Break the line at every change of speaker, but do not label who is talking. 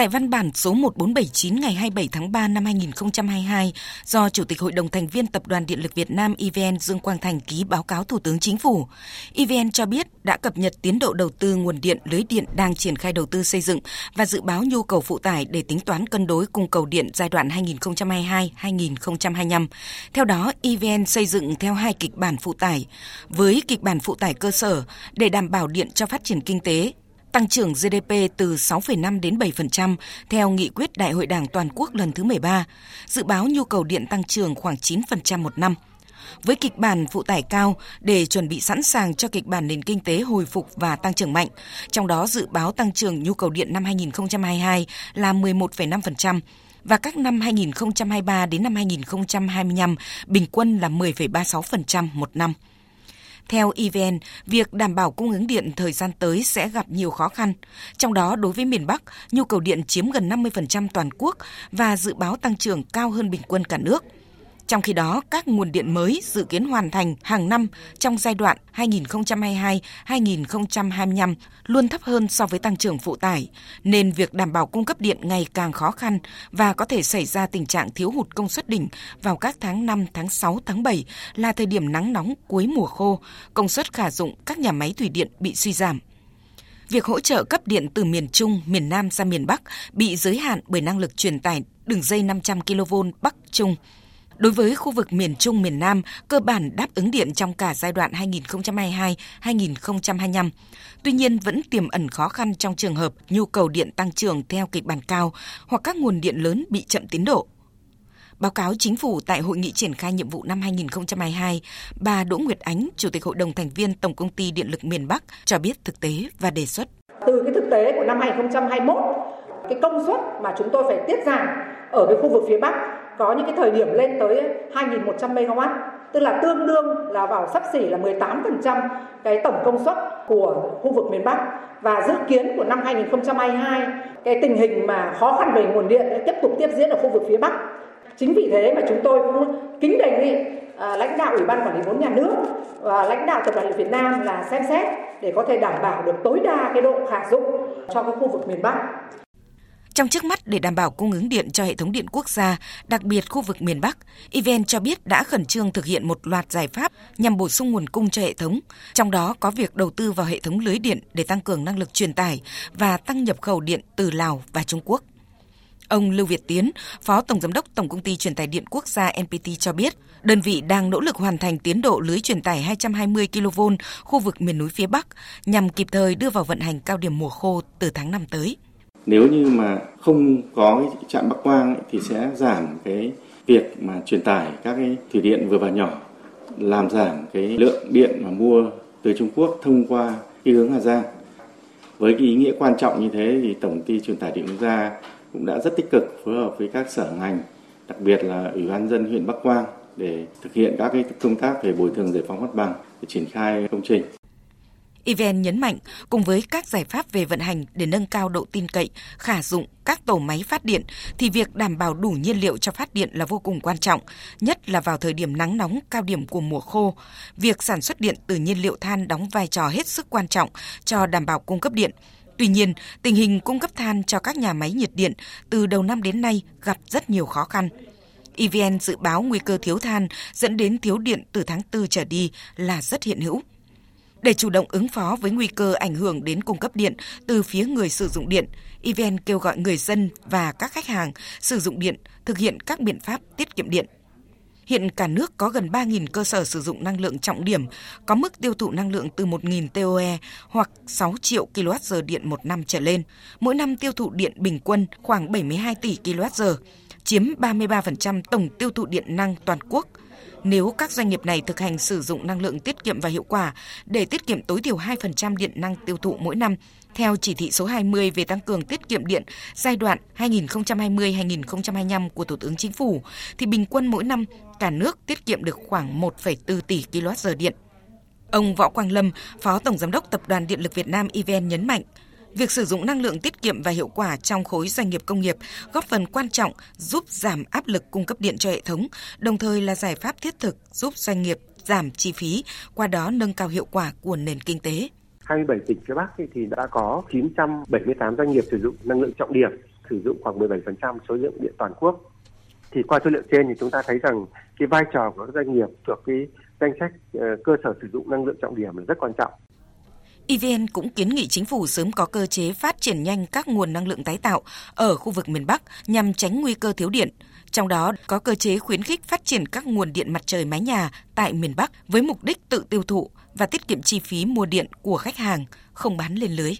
Tại văn bản số 1479 ngày 27 tháng 3 năm 2022 do Chủ tịch Hội đồng thành viên Tập đoàn Điện lực Việt Nam EVN Dương Quang Thành ký báo cáo Thủ tướng Chính phủ, EVN cho biết đã cập nhật tiến độ đầu tư nguồn điện lưới điện đang triển khai đầu tư xây dựng và dự báo nhu cầu phụ tải để tính toán cân đối cung cầu điện giai đoạn 2022-2025. Theo đó, EVN xây dựng theo hai kịch bản phụ tải. Với kịch bản phụ tải cơ sở để đảm bảo điện cho phát triển kinh tế, tăng trưởng GDP từ 6,5 đến 7% theo nghị quyết Đại hội Đảng toàn quốc lần thứ 13, dự báo nhu cầu điện tăng trưởng khoảng 9% một năm. Với kịch bản phụ tải cao để chuẩn bị sẵn sàng cho kịch bản nền kinh tế hồi phục và tăng trưởng mạnh, trong đó dự báo tăng trưởng nhu cầu điện năm 2022 là 11,5%, và các năm 2023 đến năm 2025 bình quân là 10,36% một năm. Theo EVN, việc đảm bảo cung ứng điện thời gian tới sẽ gặp nhiều khó khăn. Trong đó, đối với miền Bắc, nhu cầu điện chiếm gần 50% toàn quốc và dự báo tăng trưởng cao hơn bình quân cả nước – trong khi đó, các nguồn điện mới dự kiến hoàn thành hàng năm trong giai đoạn 2022-2025 luôn thấp hơn so với tăng trưởng phụ tải, nên việc đảm bảo cung cấp điện ngày càng khó khăn và có thể xảy ra tình trạng thiếu hụt công suất đỉnh vào các tháng 5, tháng 6, tháng 7 là thời điểm nắng nóng cuối mùa khô, công suất khả dụng các nhà máy thủy điện bị suy giảm. Việc hỗ trợ cấp điện từ miền Trung, miền Nam ra miền Bắc bị giới hạn bởi năng lực truyền tải đường dây 500 kV Bắc Trung. Đối với khu vực miền Trung, miền Nam, cơ bản đáp ứng điện trong cả giai đoạn 2022-2025. Tuy nhiên vẫn tiềm ẩn khó khăn trong trường hợp nhu cầu điện tăng trưởng theo kịch bản cao hoặc các nguồn điện lớn bị chậm tiến độ. Báo cáo chính phủ tại hội nghị triển khai nhiệm vụ năm 2022, bà Đỗ Nguyệt Ánh, Chủ tịch Hội đồng thành viên Tổng công ty Điện lực miền Bắc cho biết thực tế và đề xuất.
Từ cái thực tế của năm 2021, cái công suất mà chúng tôi phải tiết giảm ở cái khu vực phía Bắc có những cái thời điểm lên tới 2.100 MW tức là tương đương là vào sắp xỉ là 18% cái tổng công suất của khu vực miền Bắc. Và dự kiến của năm 2022 cái tình hình mà khó khăn về nguồn điện tiếp tục tiếp diễn ở khu vực phía Bắc. Chính vì thế mà chúng tôi cũng kính đề nghị à, lãnh đạo ủy ban quản lý vốn nhà nước và lãnh đạo tập đoàn điện Việt Nam là xem xét để có thể đảm bảo được tối đa cái độ khả dụng cho cái khu vực miền Bắc
trong trước mắt để đảm bảo cung ứng điện cho hệ thống điện quốc gia, đặc biệt khu vực miền Bắc, EVN cho biết đã khẩn trương thực hiện một loạt giải pháp nhằm bổ sung nguồn cung cho hệ thống, trong đó có việc đầu tư vào hệ thống lưới điện để tăng cường năng lực truyền tải và tăng nhập khẩu điện từ Lào và Trung Quốc. Ông Lưu Việt Tiến, Phó Tổng Giám đốc Tổng Công ty Truyền tải Điện Quốc gia NPT cho biết, đơn vị đang nỗ lực hoàn thành tiến độ lưới truyền tải 220 kV khu vực miền núi phía Bắc nhằm kịp thời đưa vào vận hành cao điểm mùa khô từ tháng 5 tới.
Nếu như mà không có cái trạm Bắc Quang ấy, thì sẽ giảm cái việc mà truyền tải các cái thủy điện vừa và nhỏ, làm giảm cái lượng điện mà mua từ Trung Quốc thông qua cái hướng Hà Giang. Với cái ý nghĩa quan trọng như thế thì Tổng ty truyền tải điện quốc gia cũng đã rất tích cực phối hợp với các sở ngành, đặc biệt là Ủy ban dân huyện Bắc Quang để thực hiện các cái công tác về bồi thường giải phóng mặt bằng để triển khai công trình.
EVN nhấn mạnh, cùng với các giải pháp về vận hành để nâng cao độ tin cậy, khả dụng các tổ máy phát điện, thì việc đảm bảo đủ nhiên liệu cho phát điện là vô cùng quan trọng, nhất là vào thời điểm nắng nóng cao điểm của mùa khô. Việc sản xuất điện từ nhiên liệu than đóng vai trò hết sức quan trọng cho đảm bảo cung cấp điện. Tuy nhiên, tình hình cung cấp than cho các nhà máy nhiệt điện từ đầu năm đến nay gặp rất nhiều khó khăn. EVN dự báo nguy cơ thiếu than dẫn đến thiếu điện từ tháng 4 trở đi là rất hiện hữu. Để chủ động ứng phó với nguy cơ ảnh hưởng đến cung cấp điện từ phía người sử dụng điện, EVN kêu gọi người dân và các khách hàng sử dụng điện thực hiện các biện pháp tiết kiệm điện. Hiện cả nước có gần 3.000 cơ sở sử dụng năng lượng trọng điểm, có mức tiêu thụ năng lượng từ 1.000 TOE hoặc 6 triệu kWh điện một năm trở lên. Mỗi năm tiêu thụ điện bình quân khoảng 72 tỷ kWh, chiếm 33% tổng tiêu thụ điện năng toàn quốc – nếu các doanh nghiệp này thực hành sử dụng năng lượng tiết kiệm và hiệu quả để tiết kiệm tối thiểu 2% điện năng tiêu thụ mỗi năm, theo chỉ thị số 20 về tăng cường tiết kiệm điện giai đoạn 2020-2025 của Thủ tướng Chính phủ, thì bình quân mỗi năm cả nước tiết kiệm được khoảng 1,4 tỷ kWh điện. Ông Võ Quang Lâm, Phó Tổng Giám đốc Tập đoàn Điện lực Việt Nam EVN nhấn mạnh, Việc sử dụng năng lượng tiết kiệm và hiệu quả trong khối doanh nghiệp công nghiệp góp phần quan trọng giúp giảm áp lực cung cấp điện cho hệ thống, đồng thời là giải pháp thiết thực giúp doanh nghiệp giảm chi phí, qua đó nâng cao hiệu quả của nền kinh tế.
27 tỉnh phía Bắc thì đã có 978 doanh nghiệp sử dụng năng lượng trọng điểm sử dụng khoảng 17% số lượng điện toàn quốc. Thì qua số liệu trên thì chúng ta thấy rằng cái vai trò của các doanh nghiệp thuộc cái danh sách ờ, cơ sở sử dụng năng lượng trọng điểm là rất quan trọng.
EVN cũng kiến nghị chính phủ sớm có cơ chế phát triển nhanh các nguồn năng lượng tái tạo ở khu vực miền Bắc nhằm tránh nguy cơ thiếu điện. Trong đó có cơ chế khuyến khích phát triển các nguồn điện mặt trời mái nhà tại miền Bắc với mục đích tự tiêu thụ và tiết kiệm chi phí mua điện của khách hàng, không bán lên lưới.